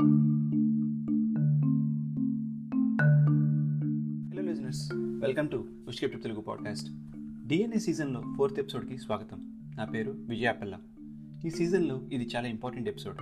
Hello listeners welcome to ఉష్కెప్ట్ Telugu podcast DNA సీజన్లో fourth ఎపిసోడ్కి స్వాగతం. నా పేరు విజయాపల్ల ఈ సీజన్లో ఇది చాలా ఇంపార్టెంట్ ఎపిసోడ్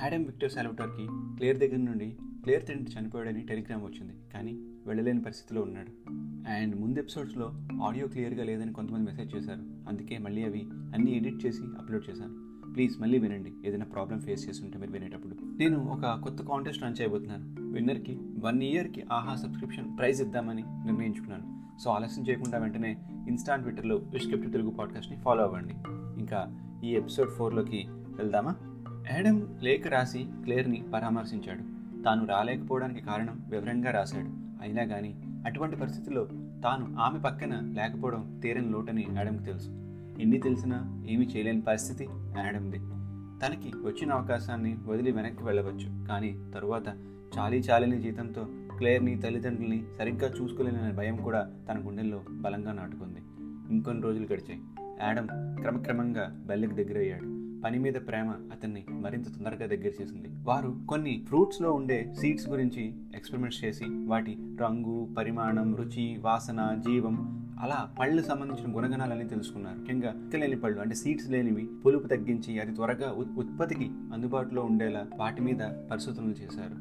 యాడమ్ విక్టర్ సాల్వటర్కి క్లియర్ దగ్గర నుండి క్లియర్ తండ్రి చనిపోయాడని టెలిగ్రామ్ వచ్చింది కానీ వెళ్ళలేని పరిస్థితిలో ఉన్నాడు. అండ్ ముందు ఎపిసోడ్స్లో ఆడియో క్లియర్గా లేదని కొంతమంది మెసేజ్ చేశారు. అందుకే మళ్ళీ అవి అన్నీ ఎడిట్ చేసి అప్లోడ్ చేశాను. ప్లీజ్ మళ్ళీ వినండి. ఏదైనా ప్రాబ్లం ఫేస్ చేస్తుంటే మీరు వినేటప్పుడు. నేను ఒక కొత్త కాంటెస్ట్ రన్ చేయబోతున్నాను. విన్నర్కి వన్ ఇయర్కి ఆహా సబ్స్క్రిప్షన్ ప్రైజ్ ఇద్దామని నిర్ణయించుకున్నాను. సో ఆలస్యం చేయకుండా వెంటనే ఇన్స్టా ట్విట్టర్లో విష్క్రిప్ట్ తెలుగు పాడ్కాస్ట్ని ఫాలో అవ్వండి. ఇంకా ఈ ఎపిసోడ్ ఫోర్లోకి వెళ్దామా? యాడమ్ లేఖ రాసి క్లేర్ని పరామర్శించాడు. తాను రాలేకపోవడానికి కారణం వివరంగా రాశాడు. అయినా కానీ అటువంటి పరిస్థితుల్లో తాను ఆమె పక్కన లేకపోవడం తీరని లోటని యాడమ్కి తెలుసు. ఎన్ని తెలిసినా ఏమీ చేయలేని పరిస్థితి యాడమ్ది తనకి వచ్చిన అవకాశాన్ని వదిలి వెనక్కి వెళ్ళవచ్చు. కానీ తరువాత చాలీ చాలని జీతంతో క్లేర్ని తల్లిదండ్రుల్ని సరిగ్గా చూసుకోలేననే భయం కూడా తన గుండెల్లో బలంగా నాటుకుంది. ఇంకొన్ని రోజులు గడిచాయి. యాడమ్ క్రమక్రమంగా దగ్గర దగ్గరయ్యాడు. పని మీద ప్రేమ అతన్ని మరింత తొందరగా దగ్గర చేసింది. వారు కొన్ని ఫ్రూట్స్లో ఉండే సీడ్స్ గురించి ఎక్స్పెరిమెంట్స్ చేసి వాటి రంగు పరిమాణం రుచి వాసన జీవం అలా పళ్ళు సంబంధించిన గుణగణాలని తెలుసుకున్నారు. ముఖ్యంగా లేని పళ్ళు అంటే సీడ్స్ లేనివి పులుపు తగ్గించి అది త్వరగా ఉత్పత్తికి అందుబాటులో ఉండేలా వాటి మీద పరిశోధనలు చేశారు.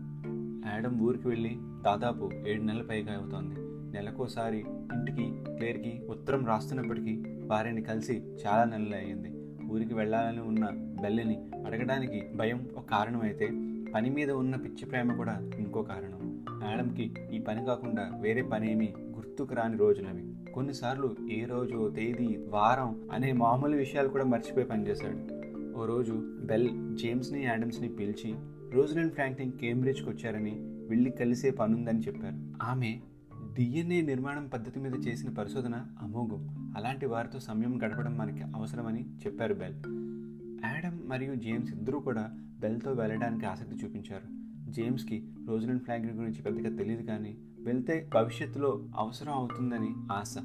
యాడమ్ ఊరికి వెళ్ళి దాదాపు ఏడు నెలల పైగా అవుతోంది. నెలకోసారి ఇంటికి క్లేర్కి ఉత్తరం రాస్తున్నప్పటికీ వారిని కలిసి చాలా నెలలు అయ్యింది. ఊరికి వెళ్ళాలని ఉన్న బెల్లిని అడగడానికి భయం ఒక కారణం అయితే పని మీద ఉన్న పిచ్చి ప్రేమ కూడా ఇంకో కారణం. మేడంకి ఈ పని కాకుండా వేరే పని ఏమీ గుర్తుకు రాని రోజులవి. కొన్నిసార్లు ఏ రోజు తేదీ వారం అనే మామూలు విషయాలు కూడా మర్చిపోయి పనిచేశాడు. ఓ రోజు బెల్ జేమ్స్ని యాడమ్స్ని పిలిచి రోజ్లెండ్ ఫ్రాంక్లిన్ కేంబ్రిడ్జ్కి వచ్చారని వెళ్ళి కలిసే పనుందని చెప్పారు. ఆమె డిఎన్ఏ నిర్మాణం పద్ధతి మీద చేసిన పరిశోధన అమోఘం. అలాంటి వారితో సమయం గడపడం మనకి అవసరమని చెప్పారు బెల్. యాడమ్ మరియు జేమ్స్ ఇద్దరూ కూడా బెల్తో వెళ్ళడానికి ఆసక్తి చూపించారు. జేమ్స్కి రోజ్లెండ్ ఫ్రాంక్లిన్ గురించి పెద్దగా తెలియదు కానీ వెళ్తే భవిష్యత్తులో అవసరం అవుతుందని ఆశ.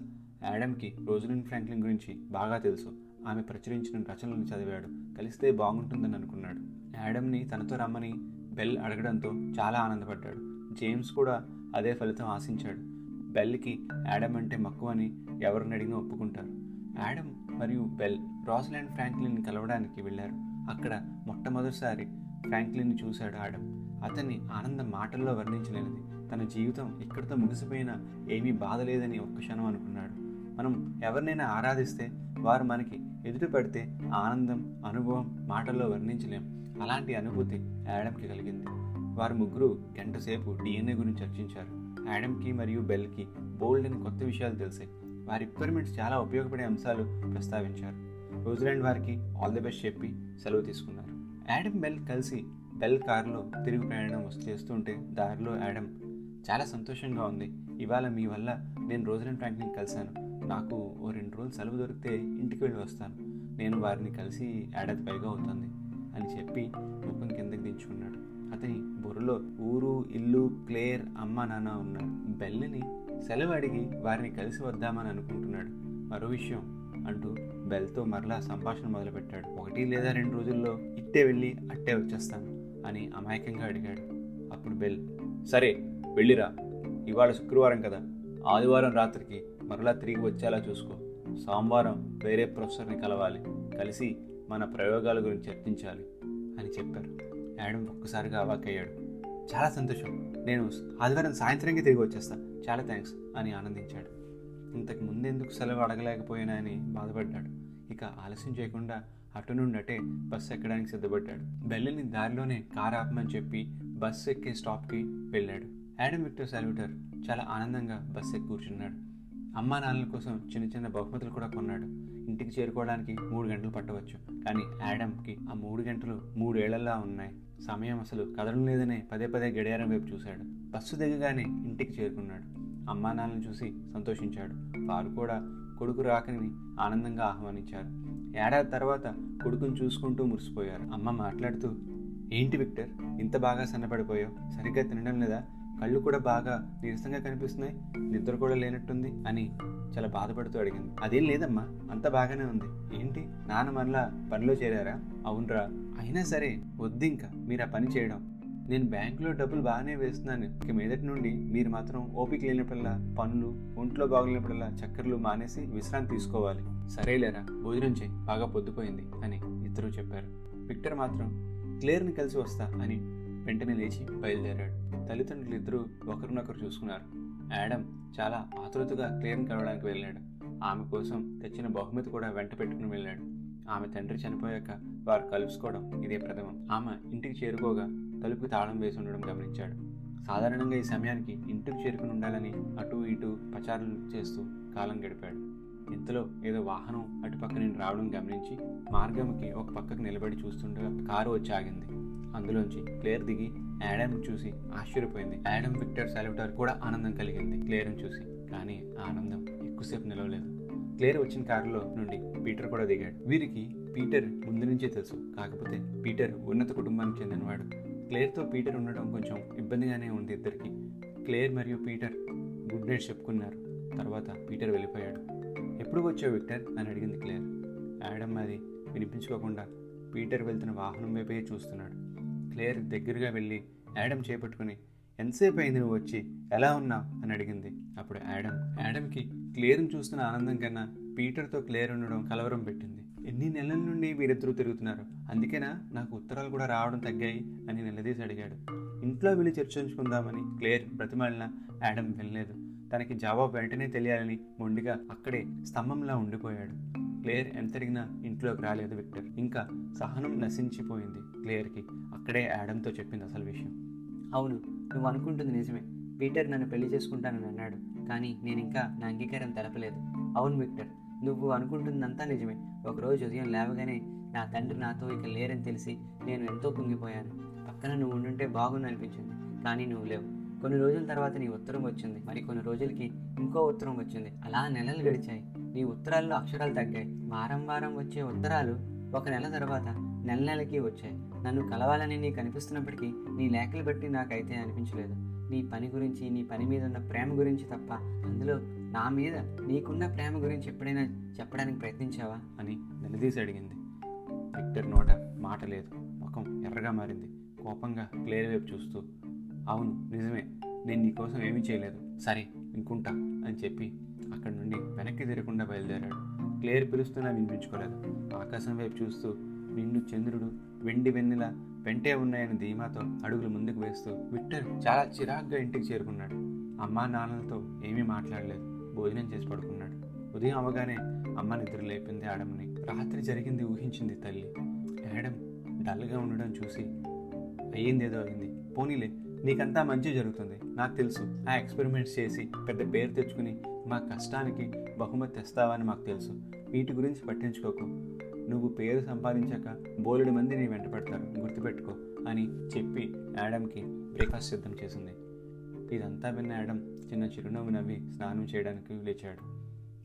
యాడమ్కి రోజులిన్ ఫ్రాంక్లిన్ గురించి బాగా తెలుసు. ఆమె ప్రచురించిన రచనలను చదివాడు. కలిస్తే బాగుంటుందని అనుకున్నాడు. యాడమ్ని తనతో రమ్మని బెల్ అడగడంతో చాలా ఆనందపడ్డాడు. జేమ్స్ కూడా అదే ఫలితం ఆశించాడు. బెల్కి యాడమ్ అంటే మక్కువని ఎవరిని అడిగినా ఒప్పుకుంటారు. యాడమ్ మరియు బెల్ రాస్లాండ్ ఫ్రాంక్లిన్ కలవడానికి వెళ్ళారు. అక్కడ మొట్టమొదటిసారి ఫ్రాంక్లిన్ని చూశాడు ఆడమ్ అతన్ని ఆనందం మాటల్లో వర్ణించలేనిది. తన జీవితం ఇక్కడితో ముగిసిపోయినా ఏమీ బాధ లేదని ఒక్క క్షణం అనుకున్నాడు. మనం ఎవరినైనా ఆరాధిస్తే వారు మనకి ఎదుటి పడితే ఆనందం అనుభవం మాటల్లో వర్ణించలేం. అలాంటి అనుభూతి యాడమ్కి కలిగింది. వారు ముగ్గురు గంటసేపు డిఎన్ఏ గురించి చర్చించారు. యాడమ్కి మరియు బెల్కి బోల్డ్ అని కొత్త విషయాలు తెలిసాయి. వారి ఎక్స్పెరిమెంట్స్ చాలా ఉపయోగపడే అంశాలు ప్రస్తావించారు. న్యూజిలాండ్ వారికి ఆల్ ది బెస్ట్ చెప్పి సెలవు తీసుకున్నారు. యాడమ్ బెల్ కలిసి బెల్ కారులో తిరుగు ప్రయాణం చేస్తుంటే దారిలో యాడమ్ చాలా సంతోషంగా ఉంది. ఇవాళ మీ వల్ల నేను రోజులను ఫ్రాంక్ని కలిశాను. నాకు ఓ రెండు రోజులు సెలవు దొరికితే ఇంటికి వెళ్ళి వస్తాను. నేను వారిని కలిసి ఏడాది పైగా అవుతుంది అని చెప్పి ముఖం కిందకి దించుకున్నాడు. అతని బుర్రలో ఊరు ఇల్లు క్లేర్ అమ్మ నాన్న ఉన్నారు బెల్లిని సెలవు అడిగి వారిని కలిసి వద్దామని అనుకుంటున్నాడు. మరో విషయం అంటూ బెల్తో మరలా సంభాషణ మొదలుపెట్టాడు. ఒకటి లేదా రెండు రోజుల్లో ఇట్టే వెళ్ళి అట్టే వచ్చేస్తాను అని అమాయకంగా అడిగాడు. అప్పుడు బెల్ సరే వెళ్ళిరా. ఇవాళ శుక్రవారం కదా. ఆదివారం రాత్రికి మరలా తిరిగి వచ్చేలా చూసుకో. సోమవారం వేరే ప్రొఫెసర్ని కలవాలి. కలిసి మన ప్రయోగాల గురించి చర్చించాలి అని చెప్పారు. యాడమ్ ఒక్కసారిగా అవాకయ్యాడు చాలా సంతోషం. నేను ఆదివారం సాయంత్రంగా తిరిగి వచ్చేస్తాను చాలా థ్యాంక్స్ అని ఆనందించాడు. ఇంతకు ముందెందుకు సెలవు అడగలేకపోయినా అని బాధపడ్డాడు. ఇక ఆలస్యం చేయకుండా అటు నుండి అటే బస్సు ఎక్కడానికి సిద్ధపడ్డాడు. బెల్లిని దారిలోనే కార్ ఆపమని చెప్పి బస్సు ఎక్కే స్టాప్కి వెళ్ళాడు. యాడమ్ విక్టర్ సెల్యూటర్ చాలా ఆనందంగా బస్సు ఎక్కి కూర్చున్నాడు. అమ్మా నాన్నల కోసం చిన్న చిన్న బహుమతులు కూడా కొన్నాడు. ఇంటికి చేరుకోవడానికి మూడు గంటలు పట్టవచ్చు. కానీ యాడమ్కి ఆ మూడు గంటలు మూడేళ్ళలా ఉన్నాయి. సమయం అసలు కదలం లేదనే పదే పదే గడియారం వైపు చూశాడు. బస్సు దిగగానే ఇంటికి చేరుకున్నాడు. అమ్మా నాన్నలను చూసి సంతోషించాడు. వారు కూడా కొడుకు రాకని ఆనందంగా ఆహ్వానించారు. ఏడాది తర్వాత కొడుకుని చూసుకుంటూ మురిసిపోయారు. అమ్మ మాట్లాడుతూ ఏంటి విక్టర్? ఇంత బాగా సన్నపడిపోయావు. సరిగ్గా తినడం లేదా? కళ్ళు కూడా బాగా నీరసంగా కనిపిస్తున్నాయి నిద్ర కూడా లేనట్టుంది అని చాలా బాధపడుతూ అడిగింది. అదేం లేదమ్మా అంత బాగానే ఉంది. ఏంటి? నాన్న మరలా పనిలో చేరారా? అవునరా. అయినా సరే వద్దు ఇంకా. మీరు ఆ పని చేయడం. నేను బ్యాంకులో డబ్బులు బాగానే వేస్తున్నాను. ఇక మీదటి నుండి మీరు మాత్రం ఓపిక లేనప్పుడల్లా పనులు ఒంట్లో బాగలేనప్పుడల్లా చక్కర్లు మానేసి విశ్రాంతి తీసుకోవాలి. సరేలేరా భోజనం చేయి. బాగా పొద్దుపోయింది అని ఇద్దరు చెప్పారు. విక్టర్ మాత్రం క్లియర్ని కలిసి వస్తా అని వెంటనే లేచి బయలుదేరాడు. తల్లిదండ్రులు ఇద్దరూ ఒకరినొకరు చూసుకున్నారు. యాడమ్ చాలా ఆతృతగా క్లియర్ని కలవడానికి వెళ్ళాడు. ఆమె కోసం తెచ్చిన బహుమతి కూడా వెంట పెట్టుకుని వెళ్ళాడు. ఆమె తండ్రి చనిపోయాక వారు కలుసుకోవడం ఇదే ప్రథమం. ఆమె ఇంటికి చేరుకోగా తలుపుకి తాళం వేసి ఉండడం గమనించాడు. సాధారణంగా ఈ సమయానికి ఇంటికి చేరుకుని ఉండాలని అటు ఇటు పచారులు చేస్తూ కాలం గడిపాడు. ఇంతలో ఏదో వాహనం అటుపక్క నేను రావడం గమనించి మార్గంకి ఒక పక్కకు నిలబడి చూస్తుండగా కారు వచ్చి ఆగింది. అందులోంచి క్లేర్ దిగి యాడమ్ చూసి ఆశ్చర్యపోయింది. యాడమ్ విక్టర్ సాల్విటార్ కూడా ఆనందం కలిగింది క్లేర్ని చూసి. కానీ ఆనందం ఎక్కువసేపు నిలవలేదు. క్లేర్ వచ్చిన కారులో నుండి పీటర్ కూడా దిగాడు. వీరికి పీటర్ ముందు నుంచే తెలుసు. కాకపోతే పీటర్ ఉన్నత కుటుంబానికి చెందినవాడు. క్లేర్తో పీటర్ ఉండడం కొంచెం ఇబ్బందిగానే ఉంది ఇద్దరికి. క్లేర్ మరియు పీటర్ గుడ్ నైట్ చెప్పుకున్నారు. తర్వాత పీటర్ వెళ్ళిపోయాడు. ఎప్పుడు వచ్చావు విక్టర్? అని అడిగింది క్లేర్. యాడమ్ అది వినిపించుకోకుండా పీటర్ వెళ్తున్న వాహనం వైపే చూస్తున్నాడు. క్లేర్ దగ్గరగా వెళ్ళి యాడమ్ చేపట్టుకుని ఎంతసేపు అయింది నువ్వు వచ్చి? ఎలా ఉన్నా? అని అడిగింది. అప్పుడు యాడమ్ యాడమ్కి క్లియర్ని చూస్తున్న ఆనందం కన్నా పీటర్తో క్లియర్ ఉండడం కలవరం పెట్టింది. ఎన్ని నెలల నుండి వీరిద్దరూ తిరుగుతున్నారు. అందుకేనా నాకు ఉత్తరాలు కూడా రావడం తగ్గాయి అని నిలదీసి అడిగాడు. ఇంట్లో వెళ్ళి చర్చించుకుందామని క్లియర్ బ్రతిమాలిన యాడమ్ వెళ్ళలేదు. తనకి జవాబు వెంటనే తెలియాలని మొండిగా అక్కడే స్తంభంలా ఉండిపోయాడు. క్లేర్ ఎంత తిరిగినా ఇంట్లోకి రాలేదు విక్టర్. ఇంకా సహనం నశించిపోయింది క్లేర్కి. అక్కడే యాడంతో చెప్పింది అసలు విషయం. అవును నువ్వు అనుకుంటుంది నిజమే. పీటర్ నన్ను పెళ్ళి చేసుకుంటానని అన్నాడు. కానీ నేను ఇంకా నా అంగీకారం తెలపలేదు. అవును విక్టర్ నువ్వు అనుకుంటుందంతా నిజమే. ఒకరోజు ఉదయం లేవగానే నా తండ్రి నాతో ఇక లేరని తెలిసి నేను ఎంతో కుంగిపోయాను. పక్కన నువ్వు ఉండుంటే బాగుంది అనిపించింది కానీ నువ్వు లేవు. కొన్ని రోజుల తర్వాత నీ ఉత్తరం వచ్చింది. మరి కొన్ని రోజులకి ఇంకో ఉత్తరం వచ్చింది. అలా నెలలు గడిచాయి. నీ ఉత్తరాల్లో అక్షరాలు తగ్గాయి. వారం వారం వచ్చే ఉత్తరాలు ఒక నెల తర్వాత నెల నెలకి వచ్చాయి. నన్ను కలవాలని నీకు అనిపిస్తున్నప్పటికీ నీ లేఖలు బట్టి నాకైతే అనిపించలేదు. నీ పని గురించి నీ పని మీద ఉన్న ప్రేమ గురించి తప్ప అందులో నా మీద నీకున్న ప్రేమ గురించి ఎప్పుడైనా చెప్పడానికి ప్రయత్నించావా? అని నిలదీసి అడిగింది. విక్టర్ నోట మాట లేదు. ముఖం ఎర్రగా మారింది. కోపంగా క్లియర్ వైపు చూస్తూ అవును నిజమే. నేను నీకోసం ఏమీ చేయలేదు. సరే ఇంకుంటా అని చెప్పి అక్కడి నుండి వెనక్కి తిరగకుండా బయలుదేరాడు. క్లియర్ పిలుస్తున్నా వినిపించుకోలేదు. ఆకాశం వైపు చూస్తూ నిండు చంద్రుడు వెండి వెన్నెల వెంటే ఉన్నాయని ధీమాతో అడుగులు ముందుకు వేస్తూ విక్టర్ చాలా చిరాగ్గా ఇంటికి చేరుకున్నాడు. అమ్మా నాన్నలతో ఏమీ మాట్లాడలేదు. భోజనం చేసి పడుకున్నాడు. ఉదయం అవగానే అమ్మ నిద్ర లేపింది ఆడమ్ని రాత్రి జరిగింది ఊహించింది తల్లి. యాడమ్ డల్గా ఉండడం చూసి అయ్యిందేదో అయింది. పోనీలే నీకంతా మంచి జరుగుతుంది. నాకు తెలుసు. ఆ ఎక్స్పెరిమెంట్స్ చేసి పెద్ద పేరు తెచ్చుకుని మా కష్టానికి బహుమతి తెస్తావని మాకు తెలుసు. వీటి గురించి పట్టించుకోకు. నువ్వు పేరు సంపాదించాక బోలెడు మంది నీ వెంట పడతారు. గుర్తుపెట్టుకో అని చెప్పి యాడమ్కి బ్రేక్ఫాస్ట్ సిద్ధం చేసింది. ఇదంతా విన్న యాడమ్ చిన్న చిరునవ్వు నవ్వి స్నానం చేయడానికి లేచాడు.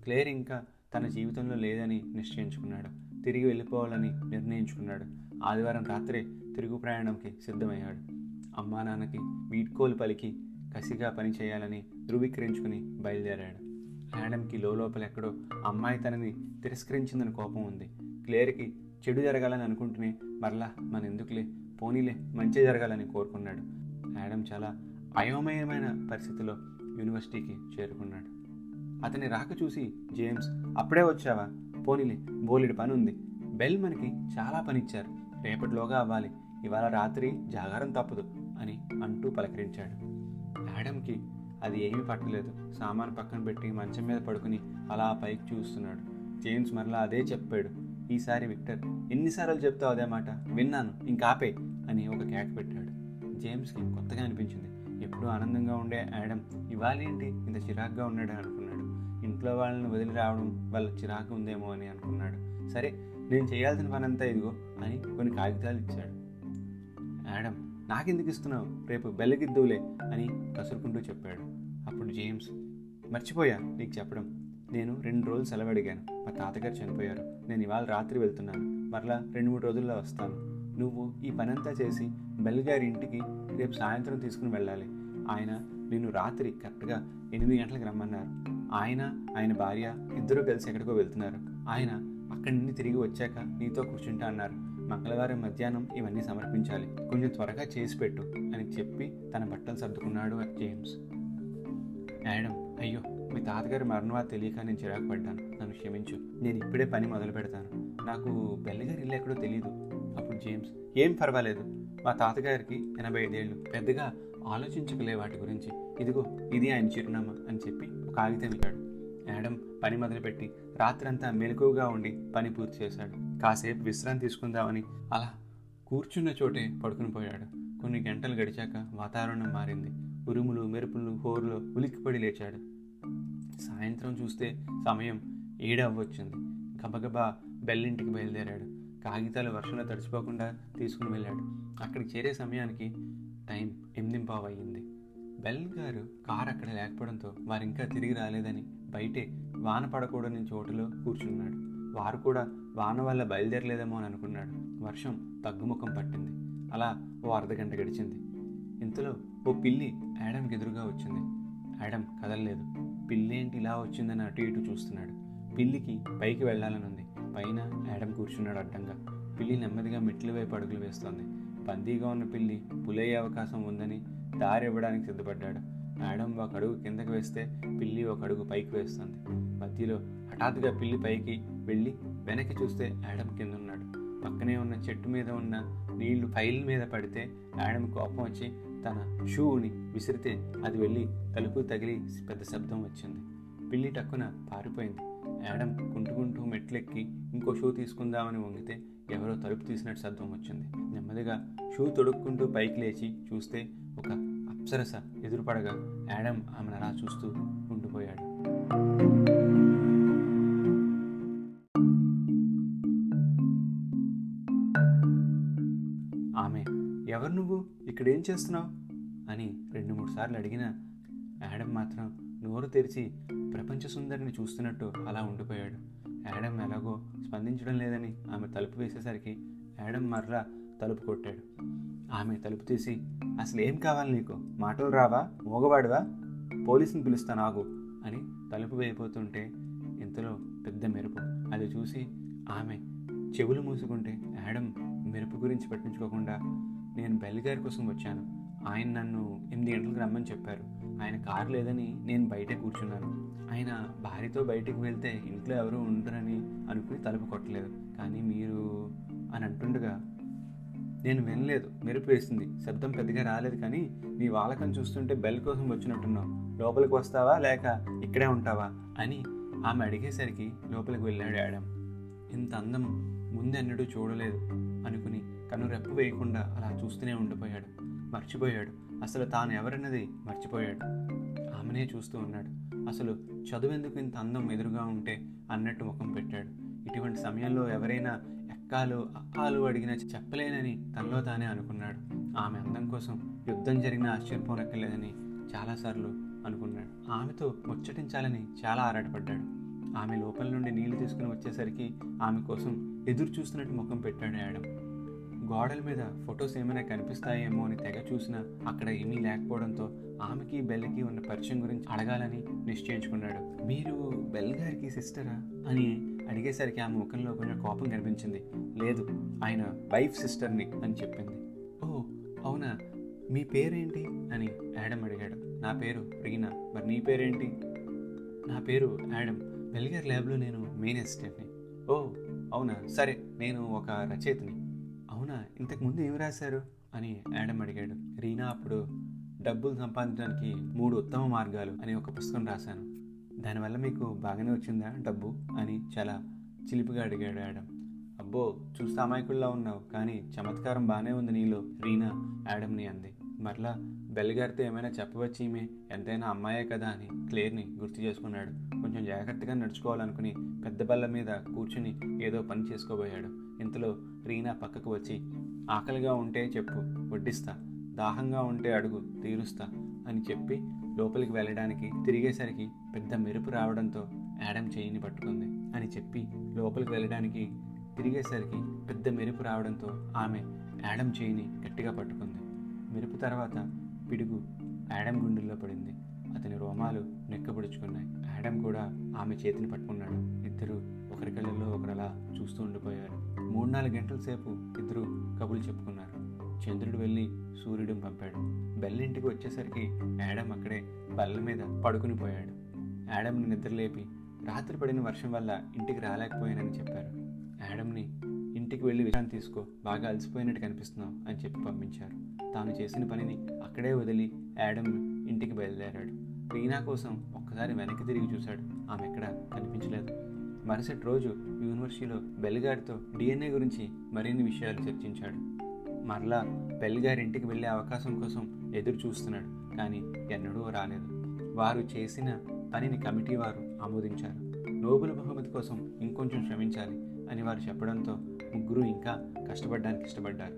క్లేర్ ఇంకా తన జీవితంలో లేదని నిశ్చయించుకున్నాడు. తిరిగి వెళ్ళిపోవాలని నిర్ణయించుకున్నాడు. ఆదివారం రాత్రే తిరుగు ప్రయాణంకి సిద్ధమయ్యాడు. అమ్మా నాన్నకి వీడ్కోలు పలికి కసిగా పని చేయాలని ధృవీకరించుకుని బయలుదేరాడు. యాడమ్కి లోపల ఎక్కడో అమ్మాయి తనని తిరస్కరించిందని కోపం ఉంది. క్లేర్కి చెడు జరగాలని అనుకుంటూనే మరలా మన ఎందుకులే పోనీలే మంచి జరగాలని కోరుకున్నాడు. యాడమ్ చాలా అయోమయమైన పరిస్థితిలో యూనివర్సిటీకి చేరుకున్నాడు. అతని రాక చూసి జేమ్స్ అప్పుడే వచ్చావా? పోనీలే బోలెడు పని ఉంది బెల్ మనకి చాలా పని ఇచ్చారు రేపటిలోగా అవ్వాలి. ఇవాళ రాత్రి జాగారం తప్పదు అని అంటూ పలకరించాడు. యాడమ్కి అది ఏమీ పట్టలేదు. సామాను పక్కన పెట్టి మంచం మీద పడుకుని అలా పైకి చూస్తున్నాడు. జేమ్స్ మరలా అదే చెప్పాడు. ఈసారి విక్టర్ ఎన్నిసార్లు చెప్తావు అదే మాట? విన్నాను. ఇంకాపే అని ఒక క్యాట్ పెట్టాడు. జేమ్స్కి కొత్తగా అనిపించింది. ఎప్పుడూ ఆనందంగా ఉండే యాడమ్ ఇవాళ ఏంటి? ఇంత చిరాగ్గా ఉన్నాడు అనుకున్నాడు. ఇంట్లో వాళ్ళని వదిలి రావడం వాళ్ళ చిరాకు ఉందేమో అని అనుకున్నాడు. సరే నేను చేయాల్సిన పనంతా ఇదిగో అని కొన్ని కాగితాలు ఇచ్చాడు. యాడమ్ నాకెందుకు ఇస్తున్నావు? రేపు బెల్లగిద్దువులే అని కసురుకుంటూ చెప్పాడు. అప్పుడు జేమ్స్ మర్చిపోయా నీకు చెప్పడం. నేను రెండు రోజులు సెలవు అడిగాను. మా తాతగారు చనిపోయారు. నేను ఇవాళ రాత్రి వెళ్తున్నాను. మరలా రెండు మూడు రోజుల్లో వస్తాను. నువ్వు ఈ పనంతా చేసి బెల్లగారి ఇంటికి రేపు సాయంత్రం తీసుకుని వెళ్ళాలి. ఆయన నిన్ను రాత్రి కరెక్ట్గా ఎనిమిది గంటలకు రమ్మన్నారు. ఆయన ఆయన భార్య ఇద్దరూ కలిసి ఎక్కడికో వెళ్తున్నారు. ఆయన అక్కడి నుండి తిరిగి వచ్చాక నీతో కూర్చుంటా అన్నారు. మంగళవారం మధ్యాహ్నం ఇవన్నీ సమర్పించాలి. కొంచెం త్వరగా చేసి పెట్టు అని చెప్పి తన బట్టలు సర్దుకున్నాడు జేమ్స్. మేడం అయ్యో మీ తాతగారి మరణవా తెలియక నేను చిరాకు పడ్డాను. నన్ను క్షమించు. నేను ఇప్పుడే పని మొదలు పెడతాను. నాకు బెల్లిగారి ఇల్లు ఎక్కడో తెలియదు అప్పుడు జేమ్స్ ఏం పర్వాలేదు. మా తాతగారికి ఎనభై ఐదేళ్ళు. పెద్దగా ఆలోచించకలే వాటి గురించి. ఇదిగో ఇది ఆయన చిరునామా అని చెప్పి ఒక కాగితం ఇచ్చాడు. యాడమ్ పని మొదలుపెట్టి రాత్రంతా మెలకువగా ఉండి పని పూర్తి చేశాడు. కాసేపు విశ్రాంతి తీసుకుందామని అలా కూర్చున్న చోటే పడుకుని పోయాడు. కొన్ని గంటలు గడిచాక వాతావరణం మారింది. ఉరుములు మెరుపులు హోరులో ఉలిక్కిపడి లేచాడు. సాయంత్రం చూస్తే సమయం ఏడవ్వచ్చింది. గబగబా బెల్లింటికి బయలుదేరాడు. కాగితాలు వర్షంలో తడిచిపోకుండా తీసుకుని వెళ్ళాడు. అక్కడికి చేరే సమయానికి టైం ఎనిమిదింపావు అయ్యింది బెల్ గారు కారు అక్కడ లేకపోవడంతో వారు ఇంకా తిరిగి రాలేదని బయటే వాన పడకూడని చోటులో కూర్చున్నాడు. వారు కూడా వాన వల్ల బయలుదేరలేదేమో అని అనుకున్నాడు. వర్షం తగ్గుముఖం పట్టింది. అలా ఓ అర్ధగంట గడిచింది. ఇంతలో ఓ పిల్లి యాడమ్కి ఎదురుగా వచ్చింది. యాడమ్ కదలలేదు. పిల్లి ఏంటి ఇలా వచ్చిందని అటు ఇటు చూస్తున్నాడు. పిల్లికి పైకి వెళ్ళాలని ఉంది. పైన యాడమ్ కూర్చున్నాడు అడ్డంగా. పిల్లి నెమ్మదిగా మెట్ల వైపు అడుగులు వేస్తోంది. బందీగా ఉన్న పిల్లి పులయ్యే అవకాశం ఉందని దారి ఇవ్వడానికి సిద్ధపడ్డాడు. యాడమ్ ఒక అడుగు కిందకి వేస్తే పిల్లి ఒక అడుగు పైకి వేస్తుంది. మధ్యలో హఠాత్తుగా పిల్లి పైకి వెళ్ళి వెనక్కి చూస్తే యాడమ్ కింద ఉన్నాడు పక్కనే ఉన్న చెట్టు మీద ఉన్న నీళ్ళు ఫైల్ మీద పడితే యాడమ్ కోపం వచ్చి తన షూని విసిరితే అది వెళ్ళి తలుపు తగిలి పెద్ద శబ్దం వచ్చింది. పిల్లి టక్కున పారిపోయింది. యాడమ్ కుంటుకుంటూ మెట్లెక్కి ఇంకో షూ తీసుకుందామని వంగితే ఎవరో తలుపు తీసినట్టు శబ్దం వచ్చింది. నెమ్మదిగా షూ తొడుక్కుంటూ పైకి లేచి చూస్తే ఒక అప్సరస ఎదురుపడగా యాడమ్ ఆమెను అలా చూస్తూ ఉండిపోయాడు. ఇక్కడేం చేస్తున్నావు? అని రెండు మూడు సార్లు అడిగిన యాడమ్ మాత్రం నోరు తెరిచి ప్రపంచ సుందరిని చూస్తున్నట్టు అలా ఉండిపోయాడు. యాడమ్ ఎలాగో స్పందించడం లేదని ఆమె తలుపు వేసేసరికి యాడమ్ మర్రా తలుపు కొట్టాడు. ఆమె తలుపు తీసి అసలు ఏం కావాలి నీకు? మాటలు రావా? మోగవాడివా? పోలీసుని పిలుస్తాను ఆగు అని తలుపు వేయబోతుంటే ఇంతలో పెద్ద మెరుపు. అది చూసి ఆమె చెవులు మూసుకుంటే యాడమ్ మెరుపు గురించి పట్టించుకోకుండా నేను బెల్లిగారి కోసం వచ్చాను. ఆయన నన్ను ఎనిమిది గంటలకు రమ్మని చెప్పారు. ఆయన కారు లేదని నేను బయటే కూర్చున్నాను. ఆయన భార్యతో బయటికి వెళ్తే ఇంట్లో ఎవరూ ఉండరని అనుకుని తలుపు కొట్టలేదు. కానీ మీరు అని అంటుండగా నేను వినలేదు. మెరుపు వేసింది. శబ్దం పెద్దగా రాలేదు కానీ నీ వాలకం చూస్తుంటే బెల్ కోసం వచ్చినట్టున్నావు. లోపలికి వస్తావా లేక ఇక్కడే ఉంటావా అని ఆమె అడిగేసరికి లోపలికి వెళ్ళాడు యాడమ్ ఇంత అందం ముందెన్నడూ చూడలేదు. కన్ను రెప్పు వేయకుండా అలా చూస్తూనే ఉండిపోయాడు. మర్చిపోయాడు. అసలు తాను ఎవరన్నది మర్చిపోయాడు. ఆమెనే చూస్తూ ఉన్నాడు. అసలు చదువెందుకు ఇంత అందం ఎదురుగా ఉంటే అన్నట్టు ముఖం పెట్టాడు. ఇటువంటి సమయంలో ఎవరైనా ఎక్కాలు అక్కాలు అడిగినా చెప్పలేనని తనలో తానే అనుకున్నాడు. ఆమె అందం కోసం యుద్ధం జరిగినా ఆశ్చర్యపోనక్కర్లేదని చాలాసార్లు అనుకున్నాడు. ఆమెతో ముచ్చటించాలని చాలా ఆరాటపడ్డాడు. ఆమె లోపల నుండి నీళ్ళు తీసుకుని వచ్చేసరికి ఆమె కోసం ఎదురు చూస్తున్నట్టు ముఖం పెట్టాడు యాడమ్ గోడల మీద ఫొటోస్ ఏమైనా కనిపిస్తాయేమో అని తెగ చూసినా అక్కడ ఏమీ లేకపోవడంతో ఆమెకి బెల్కి ఉన్న పరిచయం గురించి అడగాలని నిశ్చయించుకున్నాడు. మీరు బెల్ గారికి సిస్టరా? అని అడిగేసరికి ఆమె ముఖంలో కొంచెం కోపం కనిపించింది. లేదు ఆయన వైఫ్ సిస్టర్ని అని చెప్పింది. ఓ అవునా? మీ పేరేంటి? అని యాడమ్ అడిగాడు. నా పేరు రీనా. మరి నీ పేరేంటి? నా పేరు యాడమ్. బెల్గర్ ల్యాబ్లో నేను మెయిన్ అసిస్టెంట్ని. ఓ అవునా? సరే నేను ఒక రచయితని. అవునా? ఇంతకు ముందు ఏమి రాశారు? అని యాడమ్ అడిగాడు. రీనా అప్పుడు డబ్బులు సంపాదించడానికి మూడు ఉత్తమ మార్గాలు అని ఒక పుస్తకం రాశాను. దానివల్ల మీకు బాగానే వచ్చిందా డబ్బు? అని చాలా చిలిపిగా అడిగాడు యాడమ్ అబ్బో చూస్తే అమాయకుల్లా ఉన్నావు కానీ చమత్కారం బాగానే ఉంది నీలో రీనా యాడమ్ని అంది. మరలా బెల్గారితో ఏమైనా చెప్పవచ్చు ఈమె? ఎంతైనా అమ్మాయే కదా అని క్లేర్ని గుర్తు చేసుకున్నాడు. కొంచెం జాగ్రత్తగా నడుచుకోవాలనుకుని పెద్ద బల్ల మీద కూర్చుని ఏదో పని చేసుకోబోయాడు. ఇంతలో రీనా పక్కకు వచ్చి ఆకలిగా ఉంటే చెప్పు వడ్డిస్తా. దాహంగా ఉంటే అడుగు తీరుస్తా అని చెప్పి లోపలికి వెళ్ళడానికి తిరిగేసరికి పెద్ద మెరుపు రావడంతో యాడమ్ చేయిని పట్టుకుంది అని చెప్పి లోపలికి వెళ్ళడానికి తిరిగేసరికి పెద్ద మెరుపు రావడంతో ఆమె యాడమ్ చేయిని గట్టిగా పట్టుకుంది. మెరుపు తర్వాత పిడుగు యాడమ్ గుండెల్లో పడింది. అతని రోమాలు నెక్కబుడుచుకున్నాయి. యాడమ్ కూడా ఆమె చేతిని పట్టుకున్నాడు. ఇద్దరు ఒకరి కళ్ళల్లో ఒకరు చూస్తూ ఉండిపోయారు. మూడు నాలుగు గంటల సేపు ఇద్దరు కబులు చెప్పుకున్నారు. చంద్రుడు వెళ్ళి సూర్యుడిని పంపాడు. బెల్ ఇంటికి వచ్చేసరికి యాడమ్ అక్కడే బల్ల మీద పడుకుని పోయాడు. యాడమ్ని నిద్రలేపి రాత్రి పడిన వర్షం వల్ల ఇంటికి రాలేకపోయానని చెప్పారు. యాడమ్ని ఇంటికి వెళ్ళి విషయాన్ని తీసుకో బాగా అలసిపోయినట్టు కనిపిస్తున్నావు అని చెప్పి పంపించారు. తాను చేసిన పనిని అక్కడే వదిలి యాడమ్ ఇంటికి బయలుదేరాడు. రీనా కోసం ఒక్కసారి వెనక్కి తిరిగి చూశాడు. ఆమె ఎక్కడ కనిపించలేదు. మరుసటి రోజు యూనివర్సిటీలో బెల్గారితో డిఎన్ఏ గురించి మరిన్ని విషయాలు చర్చించాడు. మరలా బెల్గారి ఇంటికి వెళ్ళే అవకాశం కోసం ఎదురు చూస్తున్నాడు కానీ ఎన్నడూ రాలేదు. వారు చేసిన పనిని కమిటీ వారు ఆమోదించారు. నోబెల్ బహుమతి కోసం ఇంకొంచెం శ్రమించాలి అని వారు చెప్పడంతో ముగ్గురు ఇంకా కష్టపడడానికి ఇష్టపడ్డారు.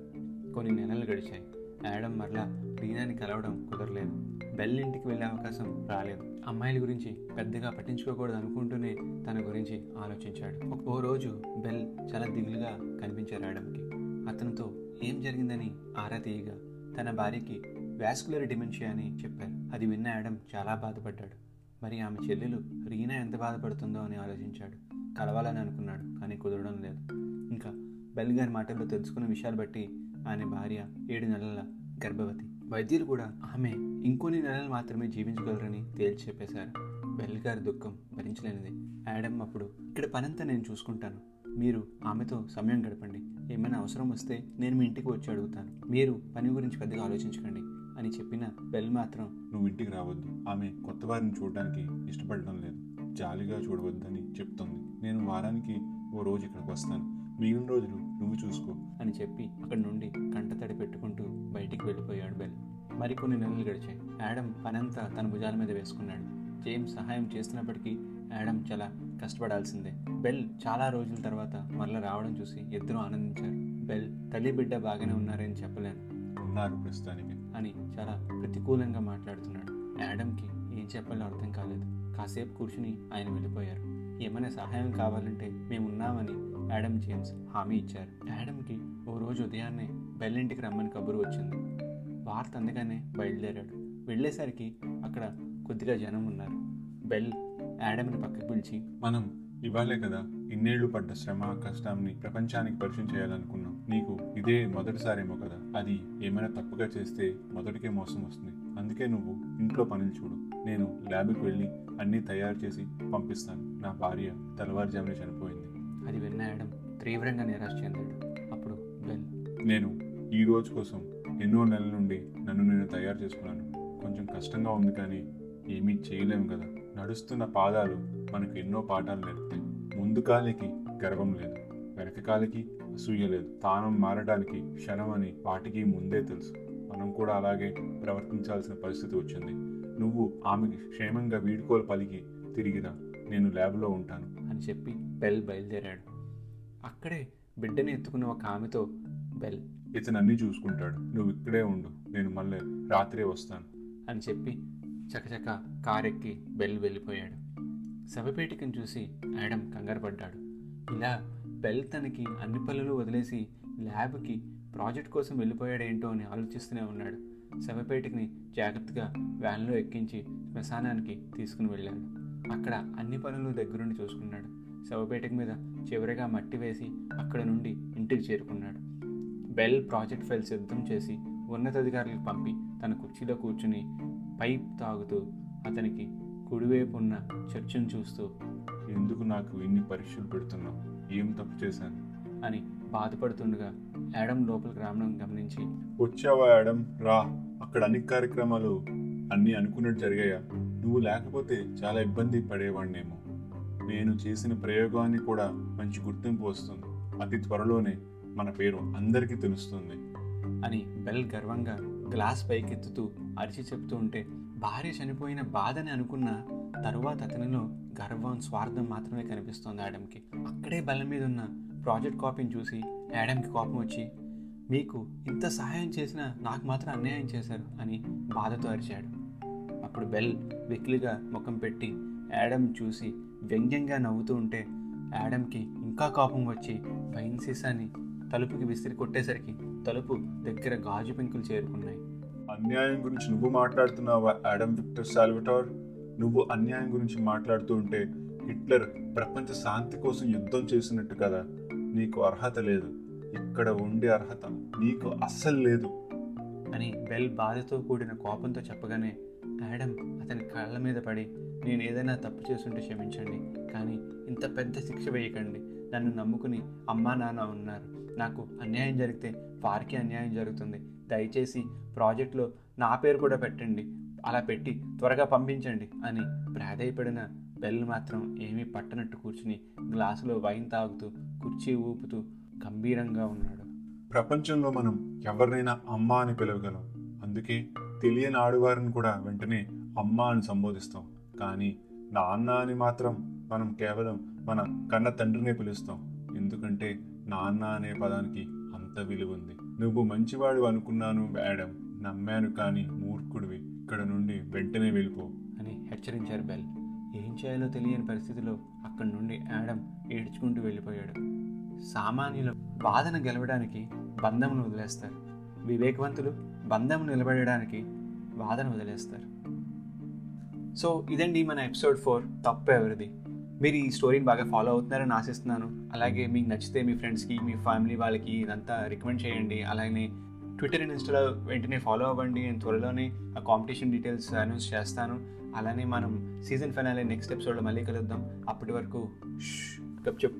కొన్ని నెలలు గడిచాయి. యాడమ్ మరలా రీనాని కలవడం కుదరలేదు. బెల్ ఇంటికి వెళ్ళే అవకాశం రాలేదు. అమ్మాయిల గురించి పెద్దగా పట్టించుకోకూడదు అనుకుంటూనే తన గురించి ఆలోచించాడు. ఓ రోజు బెల్ చాలా దిగులుగా కనిపించారు యాడమ్కి అతనితో ఏం జరిగిందని ఆరా తీయగా తన భార్యకి వ్యాస్కులర్ డిమెన్షియా అని చెప్పారు. అది విన్న యాడమ్ చాలా బాధపడ్డాడు. మరి ఆమె చెల్లెలు రీనా ఎంత బాధపడుతుందో అని ఆలోచించాడు. కలవాలని అనుకున్నాడు కానీ కుదరడం లేదు. ఇంకా బెల్ గారి మాటల్లో తెలుసుకున్న విషయాలు బట్టి ఆయన భార్య ఏడు నెలల గర్భవతి. వైద్యులు కూడా ఆమె ఇంకొన్ని నెలలు మాత్రమే జీవించగలరని తేల్చి చెప్పేశారు బెల్ గారి దుఃఖం భరించలేనిది. యాడమ్ అప్పుడు ఇక్కడ పనంతా నేను చూసుకుంటాను. మీరు ఆమెతో సమయం గడపండి. ఏమైనా అవసరం వస్తే నేను మీ ఇంటికి వచ్చి అడుగుతాను. మీరు పని గురించి పెద్దగా ఆలోచించకండి అని చెప్పిన బెల్ మాత్రం నువ్వు ఇంటికి రావద్దు. ఆమె కొత్త వారిని చూడడానికి ఇష్టపడడం లేదు. జాలిగా చూడవద్దని చెప్తోంది. నేను వారానికి ఓ రోజు ఇక్కడికి వస్తాను. మిగిలిన రోజులు నువ్వు చూసుకో. అని చెప్పి అక్కడి నుండి కంటతడి పెట్టుకుంటూ బయటికి వెళ్ళిపోయాడు బెల్. మరికొన్ని నెలలు గడిచాయి. యాడమ్ పనంతా తన భుజాల మీద వేసుకున్నాడు. జేమ్స్ సహాయం చేస్తున్నప్పటికీ యాడమ్ చాలా కష్టపడాల్సిందే. బెల్ చాలా రోజుల తర్వాత మరలా రావడం చూసి ఇద్దరూ ఆనందించారు. బెల్ తల్లి బిడ్డ బాగానే ఉన్నారని చెప్పలేను. ఉన్నారు ప్రస్తుతానికి. అని చాలా ప్రతికూలంగా మాట్లాడుతున్నాడు. యాడమ్కి ఏం చెప్పాలో అర్థం కాలేదు. కాసేపు కూర్చుని ఆయన వెళ్ళిపోయారు. ఏమైనా సహాయం కావాలంటే మేము ఉన్నామని యాడమ్ జేమ్స్ హామీ ఇచ్చారు. యాడమ్కి ఓ రోజు ఉదయాన్నే బెల్ ఇంటికి రమ్మని కబురు వచ్చింది. వార్త అందుకనే బయలుదేరాడు. వెళ్ళేసరికి అక్కడ కొద్దిగా జనం ఉన్నారు. బెల్ యాడమ్ని పక్కకు పిలిచి మనం ఇవాళే కదా ఇన్నేళ్ళు పడ్డ శ్రమ కష్టాన్ని ప్రపంచానికి పరిచయం చేయాలనుకున్నాం. నీకు ఇదే మొదటిసారేమో కదా. అది ఏమైనా తప్పుగా చేస్తే మొదటికే మోసం వస్తుంది. అందుకే నువ్వు ఇంట్లో పనులు చూడు. నేను ల్యాబ్కి వెళ్ళి అన్నీ తయారు చేసి పంపిస్తాను. నా భార్య తెల్లవారుజామున చనిపోయింది. అది విన్న యాడమ్ తీవ్రంగా నిరాశ చెందాడు. అప్పుడు బెల్ నేను ఈ రోజు కోసం ఎన్నో నెలల నుండి నన్ను నేను తయారు చేసుకున్నాను. కొంచెం కష్టంగా ఉంది కానీ ఏమీ చేయలేము కదా. నడుస్తున్న పాదాలు మనకు ఎన్నో పాఠాలు నేర్పుతాయి. ముందు కాలికి గర్వం లేదు. వెనక కాలికి అసూయ లేదు. తానం మారడానికి క్షణం అని వాటికి ముందే తెలుసు. మనం కూడా అలాగే ప్రవర్తించాల్సిన పరిస్థితి వచ్చింది. నువ్వు ఆమెకి క్షేమంగా వీడుకోలు పలికి తిరిగిరా. నేను ల్యాబ్లో ఉంటాను. అని చెప్పి బెల్ బయలుదేరాడు. అక్కడే బిడ్డని ఎత్తుకున్న ఒక ఆమెతో బెల్ ఇతను అన్నీ చూసుకుంటాడు. నువ్వు ఇక్కడే ఉండు. నేను మళ్ళీ రాత్రే వస్తాను. అని చెప్పి చకచక కారెక్కి బెల్ వెళ్ళిపోయాడు. శవపేటికను చూసి యాడమ్ కంగారు పడ్డాడు. ఇలా బెల్ తనకి అన్ని పనులు వదిలేసి ల్యాబ్కి ప్రాజెక్ట్ కోసం వెళ్ళిపోయాడేంటో అని ఆలోచిస్తూనే ఉన్నాడు. శవపేటికని జాగ్రత్తగా వ్యాన్లో ఎక్కించి శ్మశానానికి తీసుకుని వెళ్ళాడు. అక్కడ అన్ని పనులు దగ్గరుండి చూసుకున్నాడు. శవపేటిక మీద చివరిగా మట్టి వేసి అక్కడ నుండి ఇంటికి చేరుకున్నాడు. బెల్ ప్రాజెక్ట్ ఫైల్ సిద్ధం చేసి ఉన్నతాధికారులకు పంపి తన కుర్చీలో కూర్చుని పైప్ తాగుతూ అతనికి కుడివైపు ఉన్న చర్చను చూస్తూ ఎందుకు నాకు ఇన్ని పరీక్షలు పెడుతున్నావు? ఏం తప్పు చేశాను? అని బాధపడుతుండగా యాడమ్ లోపలికి రావడం గమనించి వచ్చావా యాడమ్? రా. అక్కడ అన్ని కార్యక్రమాలు అన్నీ అనుకున్నట్టు జరిగాయా? నువ్వు లేకపోతే చాలా ఇబ్బంది పడేవాడినేమో నేను చేసిన ప్రయోగాన్ని కూడా మంచి గుర్తింపు వస్తుంది. అతి త్వరలోనే మన పేరు అందరికీ తెలుస్తుంది. అని బెల్ గర్వంగా గ్లాస్ పైకెత్తుతూ అరిచి చెప్తూ ఉంటే భార్య చనిపోయిన బాధని అనుకున్న తరువాత అతనిలో గర్వం స్వార్థం మాత్రమే కనిపిస్తోంది యాడమ్కి అక్కడే బల్ల మీద ఉన్న ప్రాజెక్ట్ కాపీని చూసి యాడమ్కి కోపం వచ్చి మీకు ఇంత సహాయం చేసినా నాకు మాత్రం అన్యాయం చేశారు అని బాధతో అరిచాడు. అప్పుడు బెల్ వెకిలిగా ముఖం పెట్టి యాడమ్ చూసి వ్యంగ్యంగా నవ్వుతూ ఉంటే యాడమ్కి ఇంకా కోపం వచ్చి వైన్ సీసాని తలుపుకి విసిరి కొట్టేసరికి తలుపు దగ్గర గాజు పెంకులు చేరుకున్నాయి. అన్యాయం గురించి నువ్వు మాట్లాడుతున్నావా యాడమ్ విక్టర్ సాల్వటార్? నువ్వు అన్యాయం గురించి మాట్లాడుతూ ఉంటే హిట్లర్ ప్రపంచ శాంతి కోసం యుద్ధం చేసినట్టు కదా? నీకు అర్హత లేదు. ఇక్కడ ఉండే అర్హత నీకు అస్సలు లేదు. అని బెల్ బాధతో కూడిన కోపంతో చెప్పగానే యాడమ్ అతని కాళ్ళ మీద పడి నేను ఏదైనా తప్పు చేస్తుంటే క్షమించండి కానీ ఇంత పెద్ద శిక్ష వేయకండి. నన్ను నమ్ముకుని అమ్మా నాన్న ఉన్నారు. నాకు అన్యాయం జరిగితే వారికి అన్యాయం జరుగుతుంది. దయచేసి ప్రాజెక్ట్లో నా పేరు కూడా పెట్టండి. అలా పెట్టి త్వరగా పంపించండి అని ప్రాధేయపడిన బెల్ మాత్రం ఏమీ పట్టనట్టు కూర్చుని గ్లాసులో వైన్ తాగుతూ కుర్చీ ఊపుతూ గంభీరంగా ఉన్నాడు. ప్రపంచంలో మనం ఎవరినైనా అమ్మ అని పిలవగలం. అందుకే తెలియని ఆడవారిని కూడా వెంటనే అమ్మ అని సంబోధిస్తాం. కానీ నాన్న అని మాత్రం మనం కేవలం మన కన్న తండ్రినే పిలుస్తాం. ఎందుకంటే నాన్న అనే పదానికి అంత విలువ ఉంది. నువ్వు మంచివాడు అనుకున్నాను మేడం. నమ్మాను కానీ మూర్ఖుడివి. ఇక్కడ నుండి వెంటనే వెళ్ళిపో. అని హెచ్చరించారు బెల్. ఏం చేయాలో తెలియని పరిస్థితిలో అక్కడి నుండి యాడమ్ ఏడ్చుకుంటూ వెళ్ళిపోయాడు. సామాన్యుల బాధను గెలవడానికి బంధమును వదిలేస్తారు. వివేకవంతులు బంధం నిలబడడానికి వాదన వదిలేస్తారు. సో ఇదండి మన ఎపిసోడ్ ఫోర్ తప్పు ఎవరిది? మీరు ఈ స్టోరీని బాగా ఫాలో అవుతున్నారని ఆశిస్తున్నాను. అలాగే మీకు నచ్చితే మీ ఫ్రెండ్స్కి మీ ఫ్యామిలీ వాళ్ళకి ఇదంతా రికమెండ్ చేయండి. అలాగే ట్విట్టర్ అండ్ ఇన్స్టాలో వెంటనే ఫాలో అవ్వండి. నేను త్వరలోనే ఆ కాంపిటీషన్ డీటెయిల్స్ అనౌన్స్ చేస్తాను. అలానే మనం సీజన్ ఫైనల్ నెక్స్ట్ ఎపిసోడ్లో మళ్ళీ కలుద్దాం. అప్పటి వరకు గప్ చెప్.